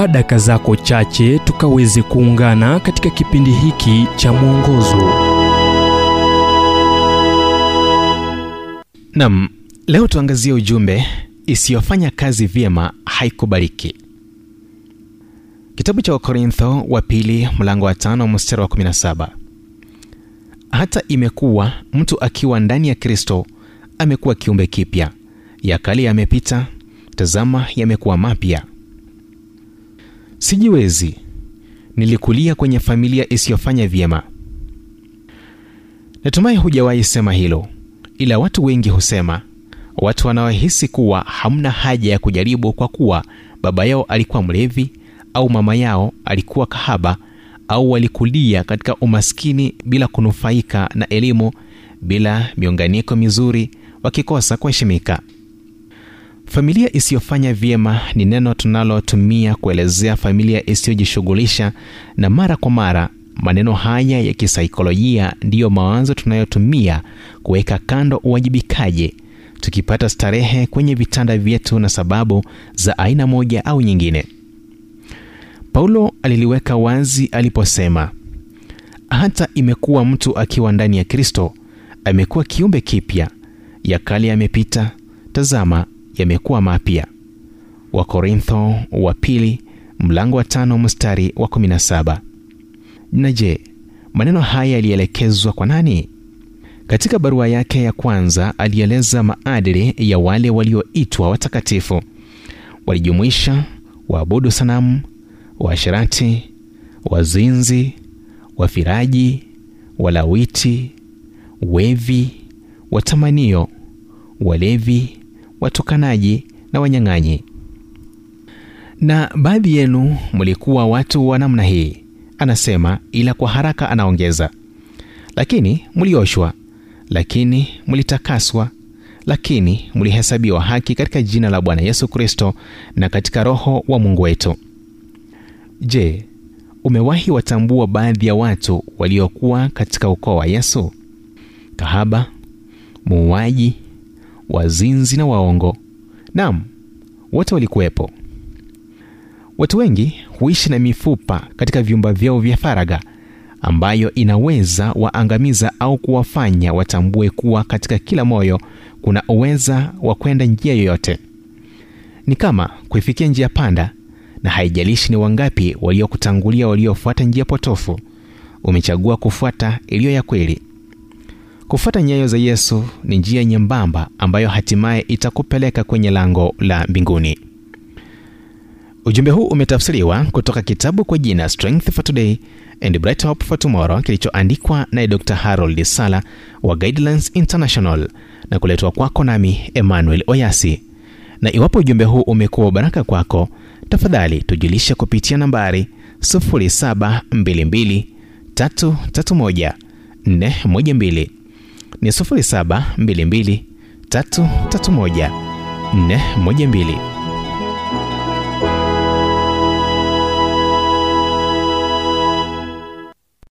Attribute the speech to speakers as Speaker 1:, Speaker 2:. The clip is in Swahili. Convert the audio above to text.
Speaker 1: chukua daka zako chache tukaweze kuungana katika kipindi hiki cha mwongozo.
Speaker 2: Nam leo tuangazie ujumbe isiyofanya kazi vyema haikubaliki. Kitabu cha wakorintho wa pili mlango wa tano mstari wa 17 hata imekuwa mtu akiwa ndani ya kristo amekuwa kiumbe kipya. Ya kale yamepita tazama yamekuwa mapya sijiwezi. Nilikulia kwenye familia isiyofanya vyema. Natumai hujawahi sema hilo ila watu wengi husema. Watu wanaohisi kuwa hamna haja ya kujaribu kwa kuwa baba yao alikuwa mlevi au mama yao alikuwa kahaba au walikulia katika umaskini bila kunufaika na elimu bila miunganiko mizuri wakikosa kuheshimika familia isiyofanya vyema ni neno tunalotumia kuelezea familia isiyojishughulisha na mara kwa mara. Maneno haya ya kisaikolojia ndiyo mawazo tunayotumia kuweka kando uwajibikaji. Tukipata starehe kwenye vitanda vyetu na sababu za aina moja au nyingine. Paulo aliliweka wazi aliposema hata imekuwa mtu akiwa ndani ya kristo amekuwa kiumbe kipya. Ya kale yamepita. Tazama yamekuwa mapya. Wakorintho wa pili mlango wa tano mstari wa 17 na je maneno haya yalielekezwa kwa nani? Katika barua yake ya kwanza alieleza maadili ya wale walioitwa watakatifu. Walijumuisha waabudu sanamu waasherati wazinzi wafiraji walawiti wevi watamanio walevi watukanaji na wanyang'anyi. Na baadhi yenu mlikuwa watu wa namna hii anasema ila kwa haraka anaongeza. Lakini mlioshwa lakini mlitakaswa lakini mlihesabiwa haki katika jina la bwana yesu kristo na katika roho wa mungu wetu. Je umewahi watambua baadhi ya watu waliokuwa katika ukoo wa yesu? Kahaba muuaji wazinzi na waongo. Nam wote walikuwepo. Watu wengi huishi na mifupa katika vyumba vyao vya faraga ambayo inaweza waangamiza au kuwafanya watambue kuwa katika kila moyo kuna uweza wa kwenda njia yoyote. Ni kama kuifikia njia panda na haijalishi ni wangapi waliokutangulia waliofuata njia potofu. Umechagua kufuata iliyo ya kweli kufuata nyayo za yesu ni njia nyembamba ambayo hatimaye itakupeleka kwenye lango la mbinguni. Ujumbe huu umetafsiriwa kutoka kitabu kwa jina strength for today and bright hope for tomorrow kilichoandikwa naye dr harold sala wa guidelines international na kuletwa kwako nami emmanuel oyasi. Na iwapo ujumbe huu umekuwa baraka kwako tafadhali tujulishe kupitia nambari 722 331 412 ni 0722 331 412